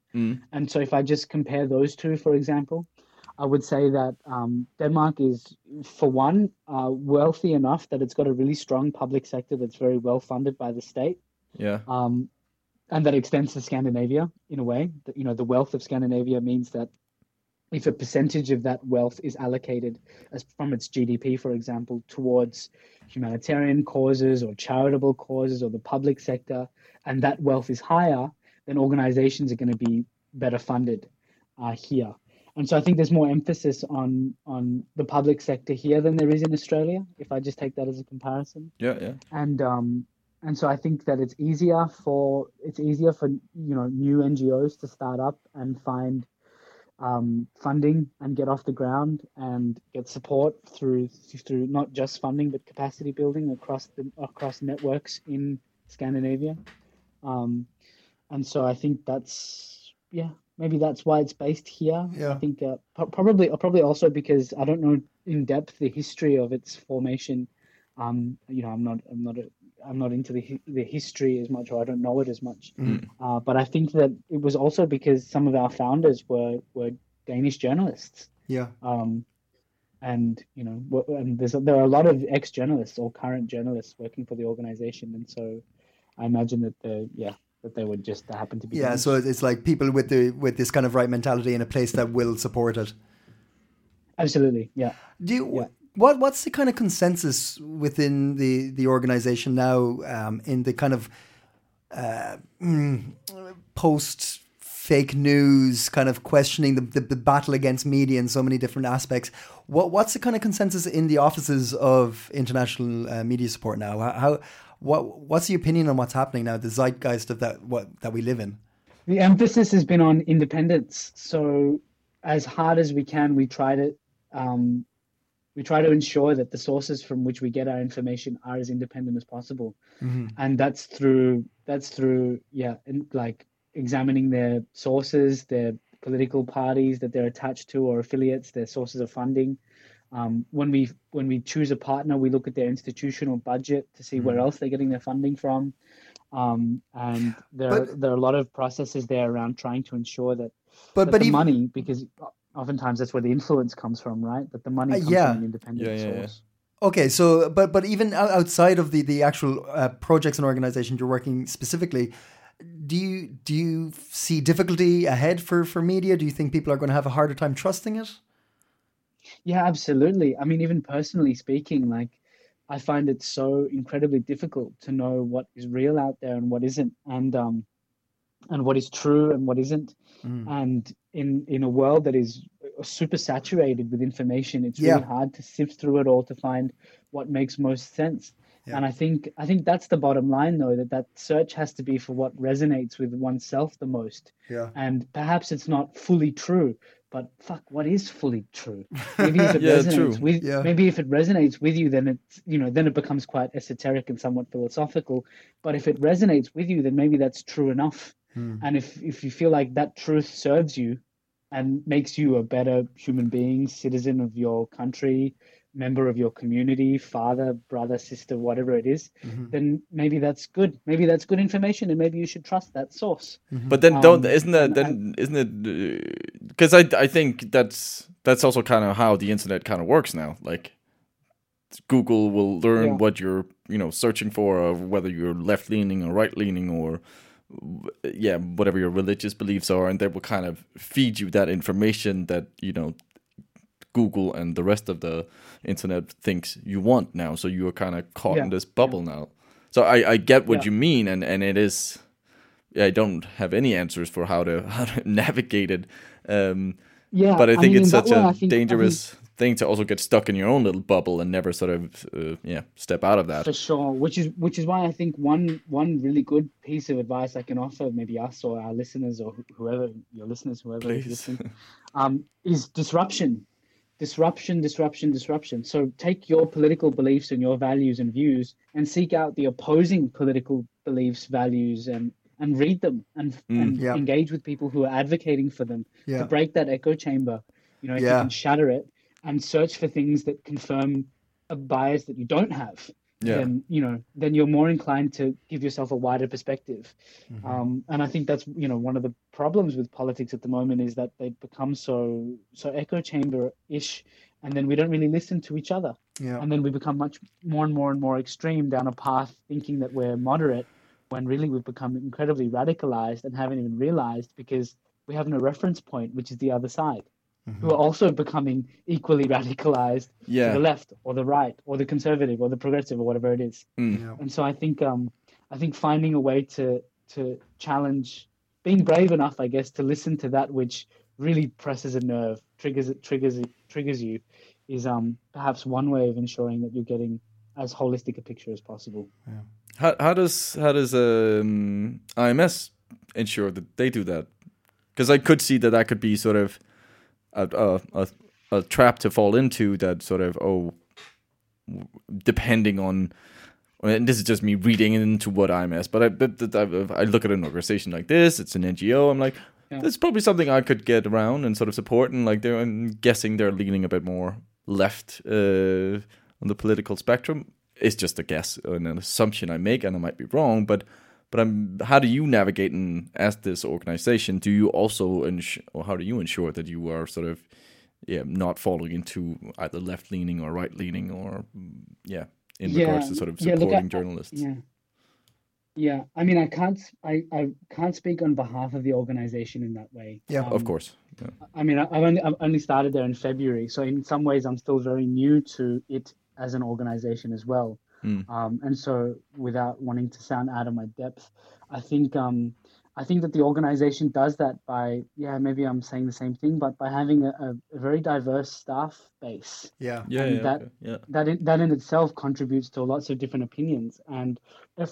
And so, if I just compare those two, for example, I would say that um, Denmark is, for one, uh, wealthy enough that it's got a really strong public sector that's very well funded by the state yeah. um, and that extends to Scandinavia in a way. That you know, the wealth of Scandinavia means that if a percentage of that wealth is allocated as from its GDP, for example, towards humanitarian causes or charitable causes or the public sector, and that wealth is higher, then organizations are going to be better funded uh, here. And so I think there's more emphasis on on the public sector here than there is in Australia. If I just take that as a comparison Yeah. Yeah. and um and so I think that it's easier for it's easier for you know new NGOs to start up and find um, funding and get off the ground and get support through through not just funding but capacity building across the across networks in Scandinavia. Um, and so I think that's yeah maybe that's why it's based here. Yeah. I think uh, probably probably also because I don't know in depth the history of its formation. Um, you know, I'm not I'm not a, I'm not into the the history as much, or I don't know it as much. Mm. Uh, but I think that it was also because some of our founders were were Danish journalists. Yeah. Um, and you know, and there's there are a lot of ex journalists or current journalists working for the organization, and so I imagine that the yeah that they would just happen to be. Yeah, so it's like people with the with this kind of right mentality in a place that will support it. Absolutely, yeah. Do you, yeah. what what's the kind of consensus within the the organization now um, in the kind of uh, mm, post fake news kind of questioning the, the, the battle against media in so many different aspects what what's the kind of consensus in the offices of international uh, media support now how what what's the opinion on what's happening now the zeitgeist of that what that we live in? The emphasis has been on independence. So as hard as we can we try to um, we try to ensure that the sources from which we get our information are as independent as possible. Mm-hmm. and that's through that's through yeah like examining their sources their political parties that they're attached to or affiliates their sources of funding um, when we when we choose a partner we look at their institutional budget to see mm-hmm. where else they're getting their funding from um, and there but, are, there are a lot of processes there around trying to ensure that but that but the even, money because oftentimes that's where the influence comes from, right? That the money Uh, comes yeah. from an independent Yeah, yeah, yeah. source. Okay, so but but even outside of the the actual uh, projects and organizations you're working specifically, do you do you see difficulty ahead for for media? Do you think people are going to have a harder time trusting it? Yeah, absolutely. I mean, even personally speaking, like I find it so incredibly difficult to know what is real out there and what isn't, and um, and what is true and what isn't. Mm. And in in a world that is super saturated with information, it's Yeah. really hard to sift through it all to find what makes most sense. Yeah. And I think I think that's the bottom line, though, that that search has to be for what resonates with oneself the most. Yeah. And perhaps it's not fully true, but fuck, what is fully true? [LAUGHS] Maybe if it Yeah, resonates true. with Yeah. maybe if it resonates with you, then it's you know then it becomes quite esoteric and somewhat philosophical. But if it resonates with you, then maybe that's true enough. Hmm. And if if you feel like that truth serves you and makes you a better human being, citizen of your country, member of your community, father, brother, sister, whatever it is, Mm-hmm. then maybe that's good. Maybe that's good information, and maybe you should trust that source. But then don't Um, isn't that and then isn't it because I I think that's that's also kind of how the internet kind of works now. Like Google will learn Yeah. what you're you know searching for, or whether you're left leaning or right leaning, or yeah, whatever your religious beliefs are, and they will kind of feed you that information that you know Google and the rest of the internet thinks you want now. So you are kind of caught in this bubble now. So I, I get what Yeah. you mean, and, and it is. I don't have any answers for how to [LAUGHS] how to navigate it. Um, Yeah, but I think mean, it's such way, a I think- I think- dangerous thing to also get stuck in your own little bubble and never sort of uh, yeah step out of that. for sure which is which is why i think one one really good piece of advice i can offer maybe us or our listeners or whoever your listeners whoever is listening um, is disruption disruption disruption disruption so take your political beliefs and your values and views and seek out the opposing political beliefs values and and read them and, mm, and yeah. engage with people who are advocating for them Yeah. to break that echo chamber you know if Yeah. you can shatter it and search for things that confirm a bias that you don't have Yeah. then you know then you're more inclined to give yourself a wider perspective Mm-hmm. um, and i think that's you know one of the problems with politics at the moment is that they've become so so echo chamber ish and then we don't really listen to each other Yeah. and then we become much more and more and more extreme down a path thinking that we're moderate when really we've become incredibly radicalized and haven't even realized because we have no reference point which is the other side who are also becoming equally radicalized Yeah. to the left or the right or the conservative or the progressive or whatever it is Yeah. and so I think um, I think finding a way to to challenge, being brave enough, I guess, to listen to that which really presses a nerve, triggers it, triggers it, triggers you, is um perhaps one way of ensuring that you're getting as holistic a picture as possible. How how does how does um, IMS ensure that they do that? Because I could see that that could be sort of a, a a trap to fall into. That sort of oh, depending on. And this is just me reading into what IMS, but I but, but I, I look at an organization like this. It's an NGO. I'm like, Yeah. there's probably something I could get around and sort of support. And like they're I'm guessing they're leaning a bit more left uh, on the political spectrum. It's just a guess and an assumption I make, and I might be wrong. But but I'm, how do you navigate in as this organization? Do you also ensure, or how do you ensure that you are sort of yeah not falling into either left leaning or right leaning or yeah in regards to sort of yeah, supporting look, I- journalists? Yeah. Yeah, I mean, I can't, I, I can't speak on behalf of the organization in that way. Yeah. Of Um, course. Yeah. I mean, I- I've only, I've only started there in February, so in some ways, I'm still very new to it as an organization as well. Mm. Um, and so, without wanting to sound out of my depth, I think um, I think that the organization does that by, yeah, maybe I'm saying the same thing, but by having a, a, a very diverse staff base Yeah. Yeah, and yeah, that- okay, yeah. that in, that in itself contributes to lots of different opinions. And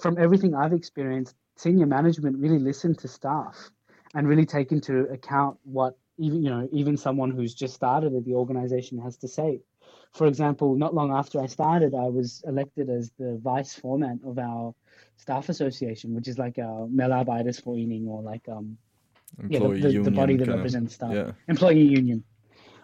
from everything I've experienced, senior management really listen to staff and really take into account what even you know even someone who's just started at the organization has to say. For example, not long after I started, I was elected as the vice foreman of our staff association, which is like our medarbejderforening or like um yeah, the, Employee the, the body that represents staff, Yeah. employee union.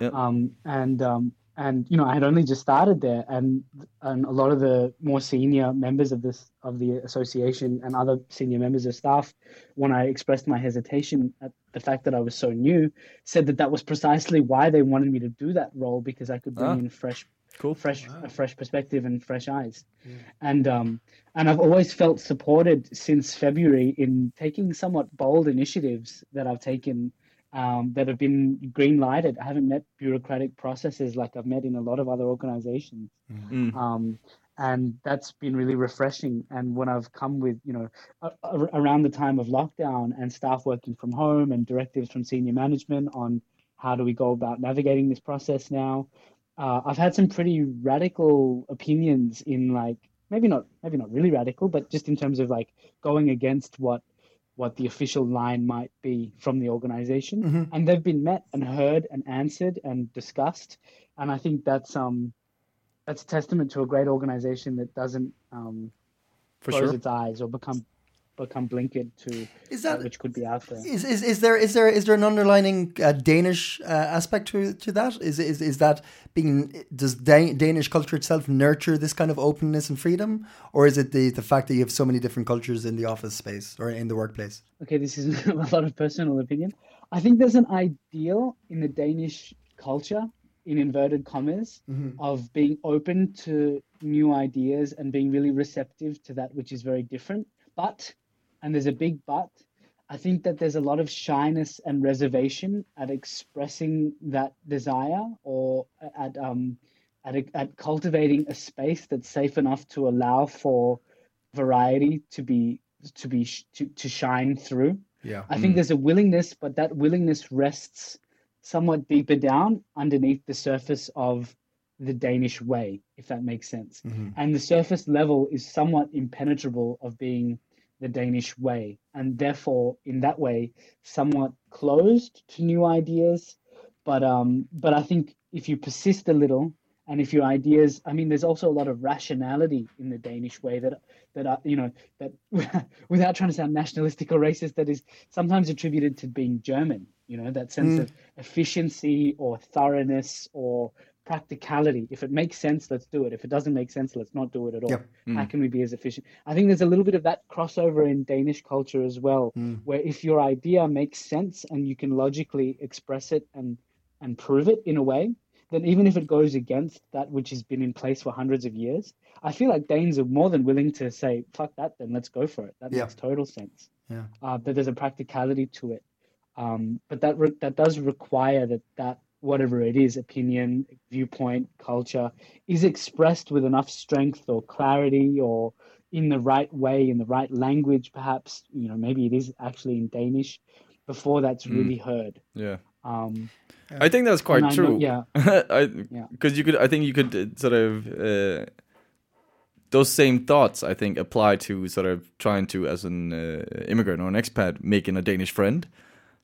Yeah. Um, and um, and you know, I had only just started there, and and a lot of the more senior members of this of the association and other senior members of staff, when I expressed my hesitation at the fact that I was so new, said that that was precisely why they wanted me to do that role because I could bring Ah. in fresh Cool. fresh a fresh perspective and fresh eyes and um and i've always felt supported since february in taking somewhat bold initiatives that i've taken um, that have been green lighted i haven't met bureaucratic processes like i've met in a lot of other organizations Mm. um, and that's been really refreshing. And when I've come with, you know, a, a, around the time of lockdown and staff working from home and directives from senior management on how do we go about navigating this process now, uh, I've had some pretty radical opinions in like maybe not maybe not really radical, but just in terms of like going against what what the official line might be from the organization. And they've been met and heard and answered and discussed. And i think that's um that's a testament to a great organization that doesn't um, For close sure. its eyes or become become blinkered to Is that that which could be out there. is, is is there is there is there an underlining uh, Danish uh, aspect to to that? Is is is that being does Dan- Danish culture itself nurture this kind of openness and freedom, or is it the the fact that you have so many different cultures in the office space or in the workplace? Okay, this is [LAUGHS] a lot of personal opinion. I think there's an ideal in the Danish culture, in inverted commas, of being open to new ideas and being really receptive to that which is very different. But, and there's a big but, I think that there's a lot of shyness and reservation at expressing that desire or at um at at cultivating a space that's safe enough to allow for variety to be to be sh- to, to shine through. Yeah. I think there's a willingness, but that willingness rests somewhat deeper down underneath the surface of the Danish way, if that makes sense. And the surface level is somewhat impenetrable of being the Danish way, and therefore, in that way, somewhat closed to new ideas. But um, but I think if you persist a little, and if your ideas, I mean, there's also a lot of rationality in the Danish way that that are, you know, that [LAUGHS] without trying to sound nationalistic or racist, that is sometimes attributed to being German. You know, that sense of efficiency or thoroughness or practicality. If it makes sense, let's do it. If it doesn't make sense, let's not do it at all. Yep. How can we be as efficient? I think there's a little bit of that crossover in Danish culture as well, where if your idea makes sense and you can logically express it and and prove it in a way, then even if it goes against that which has been in place for hundreds of years, I feel like Danes are more than willing to say, "Fuck that," then let's go for it. That Yeah. makes total sense. Yeah. Uh, that there's a practicality to it, um, but that re- that does require that that whatever it is, opinion, viewpoint, culture, is expressed with enough strength or clarity or in the right way, in the right language, perhaps. You know, maybe it is actually in Danish before that's really heard. Yeah. Um, I think that's quite and I know- true. yeah. [LAUGHS] I Yeah. because you could I think you could uh, sort of uh, those same thoughts I think apply to sort of trying to, as an uh, immigrant or an expat, making a Danish friend.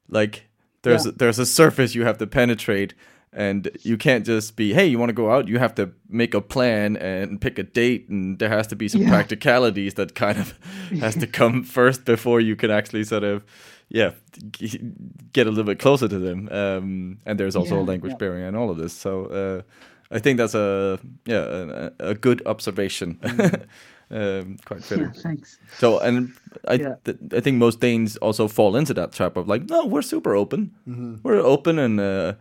Like there's Yeah. a, there's a surface you have to penetrate, and you can't just be, hey, you want to go out? You have to make a plan and pick a date, and there has to be some Yeah. practicalities that kind of [LAUGHS] has to come first before you can actually sort of. Yeah, get a little bit closer to them, um, and there's also a language barrier and all of this. So uh, I think that's a yeah a, a good observation. [LAUGHS] um, quite [LAUGHS] fitting. Thanks. So and I Yeah. th- I think most Danes also fall into that trap of like, no, we're super open. We're open and uh,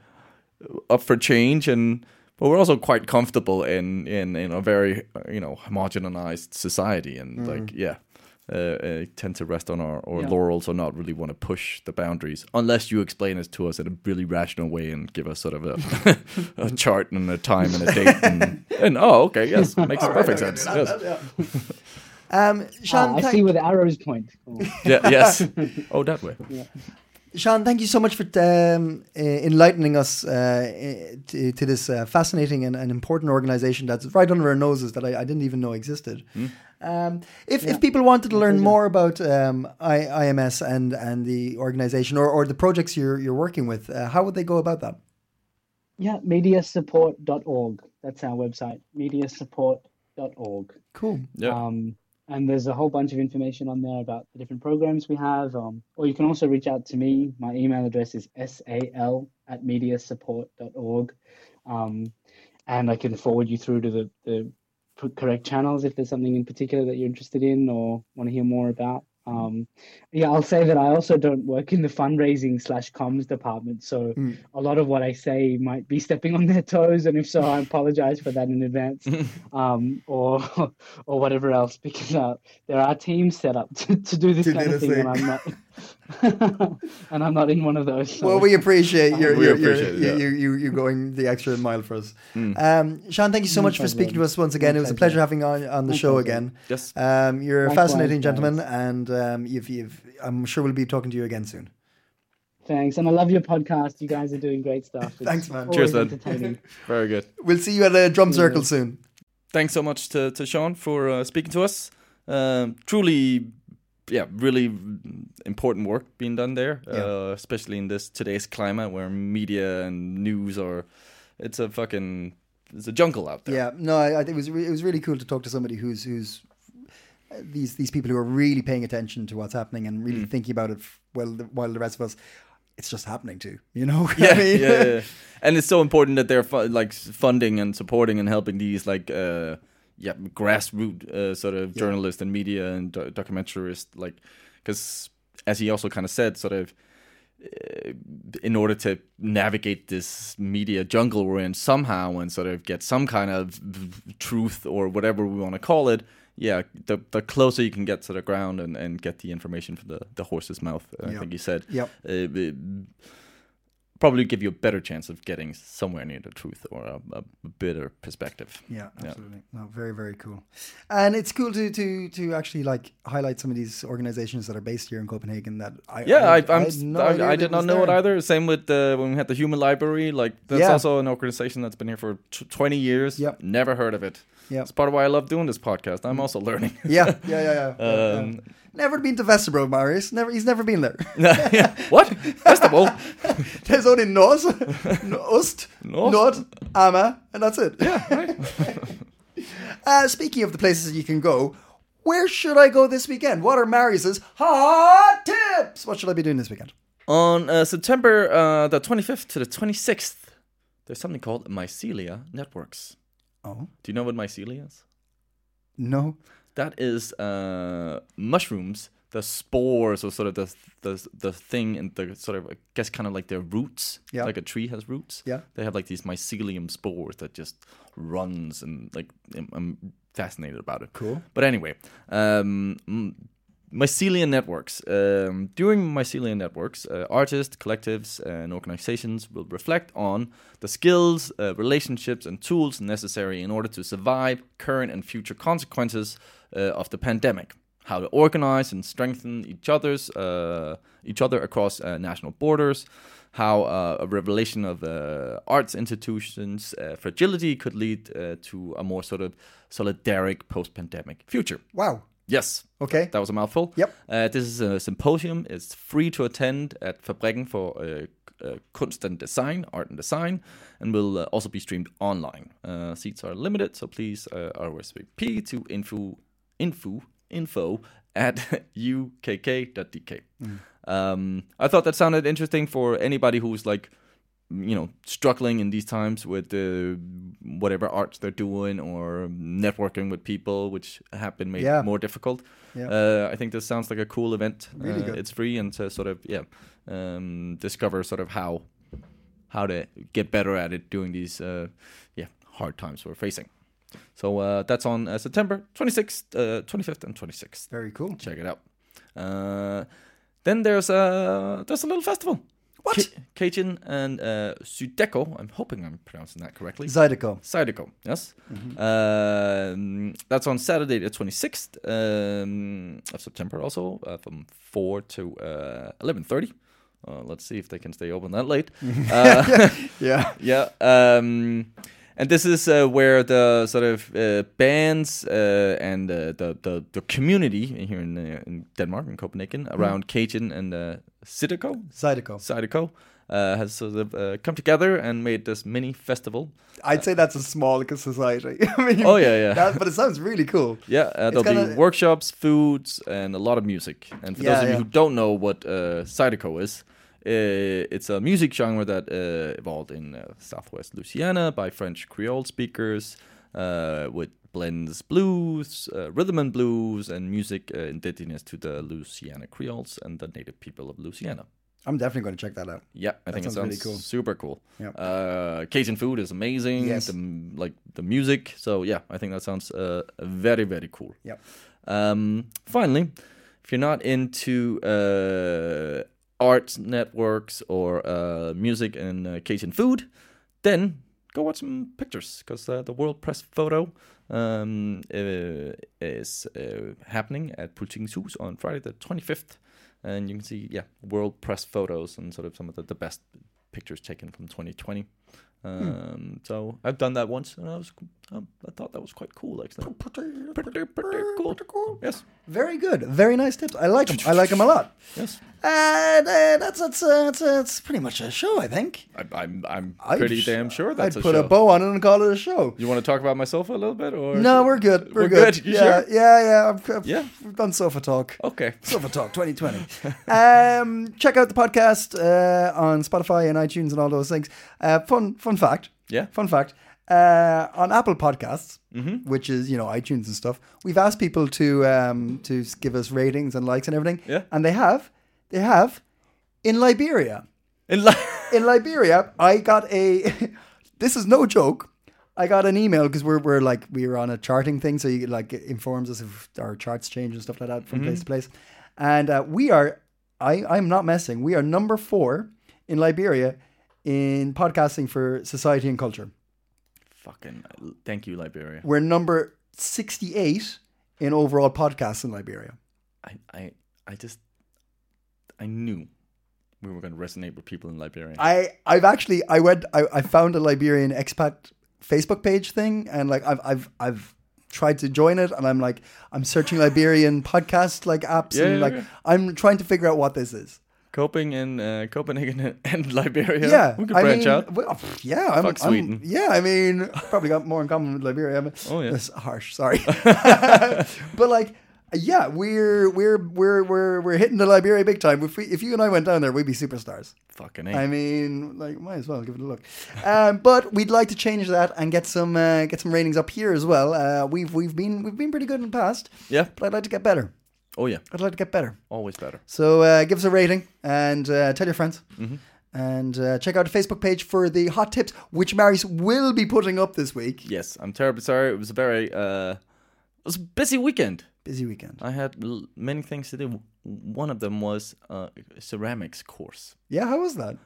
up for change, and but we're also quite comfortable in in in a very you know homogenized society, and like yeah. Uh, uh, tend to rest on our, our Yeah. laurels or not really want to push the boundaries unless you explain it to us in a really rational way and give us sort of a, [LAUGHS] a chart and a time and a date [LAUGHS] and, and oh okay yes [LAUGHS] makes perfect sense yes. Um, Shaan, Ah, I thank- see where the arrows point. Cool. yeah yes oh that way Shaan, thank you so much for um, uh, enlightening us uh, to, to this uh, fascinating and, and important organization that's right under our noses that I, I didn't even know existed. Um, if, if people wanted to learn more about um, I, IMS and, and the organization or, or the projects you're, you're working with, uh, how would they go about that? Yeah, mediasupport.org. That's our website, mediasupport.org. Cool. yeah Um, and there's a whole bunch of information on there about the different programs we have. Um, or you can also reach out to me. My email address is sal at mediasupport.org. Um, and I can forward you through to the, the p- correct channels if there's something in particular that you're interested in or want to hear more about. Um, yeah, I'll say that I also don't work in the fundraising slash comms department, so a lot of what I say might be stepping on their toes, and if so, I apologize for that in advance, [LAUGHS] um, or [LAUGHS] or whatever else, because uh, there are teams set up [LAUGHS] to, to do this To do kind of this thing, and. I'm not, [LAUGHS] and I'm not in one of those. so- Well, we appreciate [LAUGHS] your, We your, appreciate it, yeah. you, you, you going the extra mile for us. Um, Shaan, thank you so No much for speaking to us once No again. it was a pleasure pleasure. having you on, on the No show problem. again. Yes. Um, you're a fascinating guys. gentleman, and um, you've, you've, I'm sure we'll be talking to you again soon. Thanks, and I love your podcast. You guys are doing great stuff. [LAUGHS] It's Thanks, man. Cheers, man. Very good. We'll see you at a drum circle soon. Thanks so much to, to Shaan for uh, speaking to us. Um, truly, yeah, really important work being done there, uh, especially in this today's climate where media and news are. It's a fucking. It's a jungle out there. Yeah, no, I, I it was re- it was really cool to talk to somebody who's who's uh, these these people who are really paying attention to what's happening and Mm. really thinking about it. f- Well, the, while the rest of us, it's just happening too. You know? [LAUGHS] I yeah, mean- yeah, yeah. and it's so important that they're fu- like funding and supporting and helping these like uh yeah grassroots uh, sort of journalists and media and do- documentarists like because as he also kind of said sort of uh, in order to navigate this media jungle we're in somehow and sort of get some kind of truth or whatever we want to call it yeah the the closer you can get to the ground and, and get the information from the, the horse's mouth i Yep. think he said Yep. uh, probably give you a better chance of getting somewhere near the truth or a, a better perspective. Yeah, absolutely. No, very, very cool. And it's cool to to to actually like highlight some of these organizations that are based here in Copenhagen. That I Yeah, I, I, I'm, had no I, I did not know it either. Same with uh, when we had the Human Library. Like that's Yeah. also an organization that's been here for t- 20 years. Yep. Never heard of it. Yeah, It's part of why I love doing this podcast. I'm also learning. [LAUGHS] Yeah, yeah, yeah, yeah. yeah, Um, yeah. Never been to Vesterbro, Marius. Never. He's never been there. yeah. [LAUGHS] What? First of all, [LAUGHS] There's only Nos, [LAUGHS] Ost, Nos. Nord, Ama, and that's it. Yeah, right. uh, speaking of the places that you can go, where should I go this weekend? What are Marius's hot tips? What should I be doing this weekend? on uh, September uh, the 25th to the 26th, there's something called Mycelia Networks. Oh Do you know what mycelia is? no. That is uh, mushrooms, the spores, or sort of the the the thing, and the sort of I guess kind of like their roots. Yeah. Like a tree has roots. Yeah. They have like these mycelium spores that just runs, and like I'm, fascinated about it. Cool. But anyway, um, m- mycelium networks. Um, during mycelium networks, uh, artists, collectives, and organizations will reflect on the skills, uh, relationships, and tools necessary in order to survive current and future consequences uh, of the pandemic. how to organize and strengthen each other's uh, each other across uh, national borders. How uh, a revelation of arts institutions' fragility could lead to a more sort of solidaric post-pandemic future. Wow. Yes, Okay. that was a mouthful. Yep. Uh, this is a symposium. It's free to attend at Fabrikken for uh, uh, Kunst and Design, Art and Design, and will uh, also be streamed online. Uh, seats are limited, so please uh, RSVP to info info info at [LAUGHS] ukk.dk. Um, I thought that sounded interesting for anybody who's like, you know, struggling in these times with uh, whatever arts they're doing or networking with people, which have been made Yeah. more difficult. Yeah. Uh, I think this sounds like a cool event. Really Uh, good. It's free and to sort of yeah, um, discover sort of how how to get better at it during these uh, yeah hard times we're facing. So uh, that's on uh, September 26th, uh, 25th, and 26th. Very cool. Check it out. Uh, then there's a there's a little festival. What? Ca- Cajun and uh, Sudeco. I'm hoping I'm pronouncing that correctly. Zydeco. Zydeco, yes. Um, that's on Saturday, the 26th um, of September, also uh, from 4 to uh, 11:30. Uh, let's see if they can stay open that late. [LAUGHS] Uh, [LAUGHS] Yeah. [LAUGHS] yeah. Um, and this is uh, where the sort of uh, bands uh, and uh, the, the the community here in, uh, in Denmark, in Copenhagen, around Cajun and uh, Zydeco, Zydeco. Zydeco, uh, has sort of uh, come together and made this mini festival. I'd say that's a small society. [LAUGHS] I mean, Oh, yeah, yeah. that- but it sounds really cool. Yeah, uh, there'll be gonna- workshops, foods, and a lot of music. And for Yeah, those of you who don't know what uh, Zydeco is, it's a music genre that uh, evolved in uh, southwest Louisiana by French Creole speakers, uh, with blends blues, uh, rhythm and blues, and music uh, indigenous to the Louisiana Creoles and the native people of Louisiana. I'm definitely going to check that out. Yeah, I think it sounds sounds really cool. super cool. Yeah. Uh, Cajun food is amazing. Yes. The, like the music. So yeah, I think that sounds uh, very very cool. Yep. Um, finally, if you're not into uh, art networks or uh, music and uh, Cajun food, then go watch some pictures because uh, the World Press Photo um, uh, is uh, happening at Politikens Hus on Friday the 25th. And you can see, yeah, World Press photos and sort of some of the, the best pictures taken from 2020. Um, So I've done that once, and I was, um, I thought that was quite cool. Actually, pretty, pretty cool. Yes, Very good. Very nice tips. I like them. I like them a lot. yes. And uh, that's that's uh, that's, uh, that's pretty much a show, I think. I, I'm, I'm I'd pretty damn sure that's I'd a put show. a bow on it and call it a show. you want to talk about my sofa a little bit, or No, we're good. We're, We're good. good? You yeah, sure? yeah, yeah. I've, I've, Yeah? We've done sofa talk. Okay. Sofa Talk 2020. [LAUGHS] um, check out the podcast uh, on Spotify and iTunes and all those things. Uh, fun, fun fact. Yeah. Fun fact. Uh, on Apple Podcasts, Mm-hmm. which is you know iTunes and stuff, we've asked people to um, to give us ratings and likes and everything. Yeah. And they have, they have, in Liberia. In li- In Liberia, I got a. [LAUGHS] this is no joke. I got an email because we're we're like we were on a charting thing, so you like it informs us if our charts change and stuff like that from place to place. And uh, we are, I I'm not messing. We are number four in Liberia in podcasting for society and culture. Fucking thank you, Liberia. We're number sixty eight in overall podcasts in Liberia. I, I, I just, I knew we were going to resonate with people in Liberia. I I've actually I went I, I found a Liberian expat Facebook page thing and like I've I've I've tried to join it and I'm like I'm searching Liberian podcast like apps Yeah, and yeah, like yeah. I'm trying to figure out what this is. Coping in uh, Copenhagen [LAUGHS] and Liberia. Yeah, we could I branch mean, out. well, pff, yeah, I'm, Fuck I'm- Sweden. yeah, I mean, [LAUGHS] probably got more in common with Liberia. but- Oh, yeah. that's harsh. Sorry, [LAUGHS] but like, yeah, we're we're we're we're we're hitting the Liberia big time. If we, if you and I went down there, we'd be superstars. Fucking A. I mean, like, might as well give it a look. Um, but we'd like to change that and get some uh, get some ratings up here as well. Uh, we've we've been we've been pretty good in the past, yeah. but I'd like to get better. Oh yeah. I'd like to get better. Always better. So uh, give us a rating and uh, tell your friends. Mm-hmm. And uh, check out the Facebook page for the hot tips, which Marius will be putting up this week. Yes, I'm terribly sorry. It was a very, uh, it was a busy weekend. Busy weekend. I had l- many things to do. One of them was uh, a ceramics course. Yeah, how was that?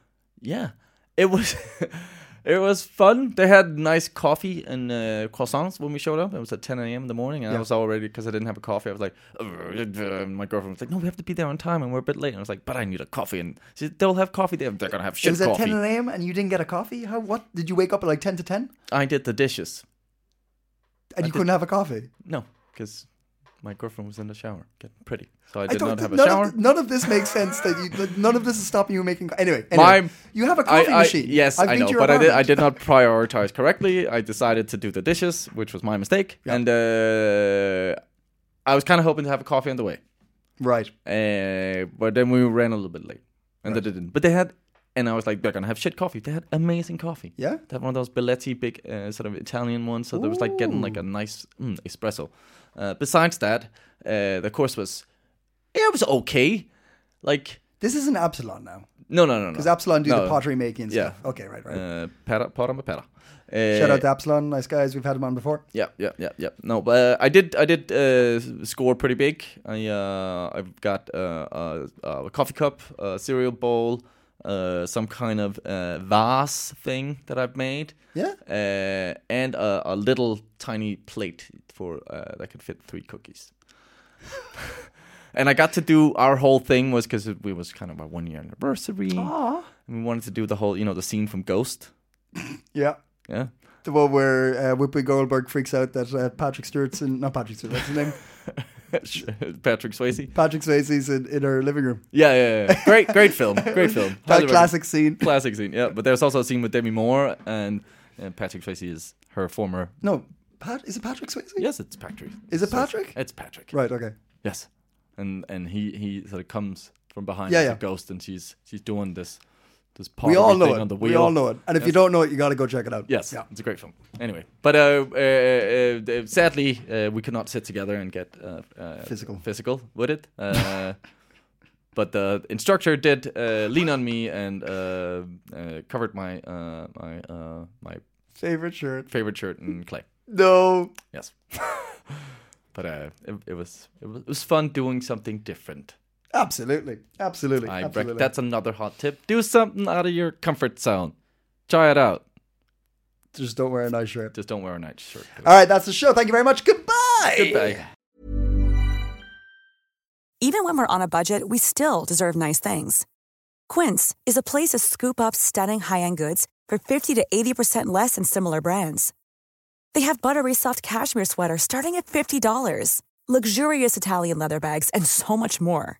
Yeah, it was. [LAUGHS] It was fun. They had nice coffee and uh, croissants when we showed up. It was at 10 a.m. in the morning, and I was already because I didn't have a coffee. I was like, my girlfriend was like, "No, we have to be there on time, and we're a bit late." And I was like, "But I need a coffee." And she said, "They'll have coffee there. They're gonna have It shit was at 10 a.m. and you didn't get a coffee? How? What? Did you wake up at like 10 to 10 I did the dishes. and you did- couldn't have a coffee? No, because my girlfriend was in the shower getting pretty, so I I did don't. have a none, shower. Of, none of this makes sense. That you. that None of this is stopping you making. Anyway, anyway My- you have a coffee I- machine. yes, I've I know, but I did. I did not prioritize correctly. I decided to do the dishes, which was my mistake, Yeah. and uh, I was kind of hoping to have a coffee on the way. Right. Uh, but then we ran a little bit late, and they didn't. But they had, and I was like, they're gonna have shit coffee. They had amazing coffee. Yeah? they had one of those Bialetti big, uh, sort of Italian ones. So there was like getting like a nice mm, espresso. Uh, besides that, uh, the course was, yeah, it was okay. Like This isn't Absalon now. no, no, no, no. Because Absalon do No. the pottery making and Yeah. stuff. Okay, right, right. Uh, med patter. Uh, Shout out to Absalon, nice guys. We've had them on before. Yeah, yeah, yeah, yeah. No, but uh, I did, I did uh, score pretty big. I, uh, I've got uh, uh, a coffee cup, a cereal bowl, uh, some kind of uh, vase thing that I've made, Yeah. uh, and a, a little tiny plate for uh, that could fit three cookies. [LAUGHS] and I got to do our whole thing was because it, was kind of our one year anniversary, and we wanted to do the whole, you know, the scene from Ghost. [LAUGHS] Yeah. Yeah. The one where uh, Whoopi Goldberg freaks out that uh, Patrick Stewart's in, not Patrick Stewart, what's his name? [LAUGHS] Patrick Swayze. Patrick Swayze's in, in her living room. Yeah, yeah, yeah. [LAUGHS] Great, great film. Great film. That classic scene. classic scene. Yeah, but there's also a scene with Demi Moore and Patrick Swayze is her former. No, Pat, is it Patrick Swayze? Yes, it's Patrick. Is it So- Patrick? It's Patrick. Right, okay. Yes, and and he he sort of comes from behind Yeah, as yeah. a ghost, and she's she's doing this this We all know it. on the We all know it. And if you don't know it, you got to go check it out. Yes, Yeah. it's a great film. Anyway, but uh, uh, uh, sadly, uh, we could not sit together and get uh, uh, Physical. physical with it. Uh, [LAUGHS] but the instructor did uh, lean on me and uh, uh, covered my uh, my uh, my Favorite shirt? favorite shirt in clay. No. Yes, [LAUGHS] but uh, it, it was it was it was fun doing something different. Absolutely. Absolutely. I rec- Absolutely. that's another hot tip. Do something out of your comfort zone. Try it out. Just don't wear a nice shirt. Just don't wear a night shirt. All right, that's the show. Thank you very much. Goodbye. Goodbye. Even when we're on a budget, we still deserve nice things. Quince is a place to scoop up stunning high-end goods for 50 to 80% less than similar brands. They have buttery soft cashmere sweaters starting at $50, luxurious Italian leather bags, and so much more.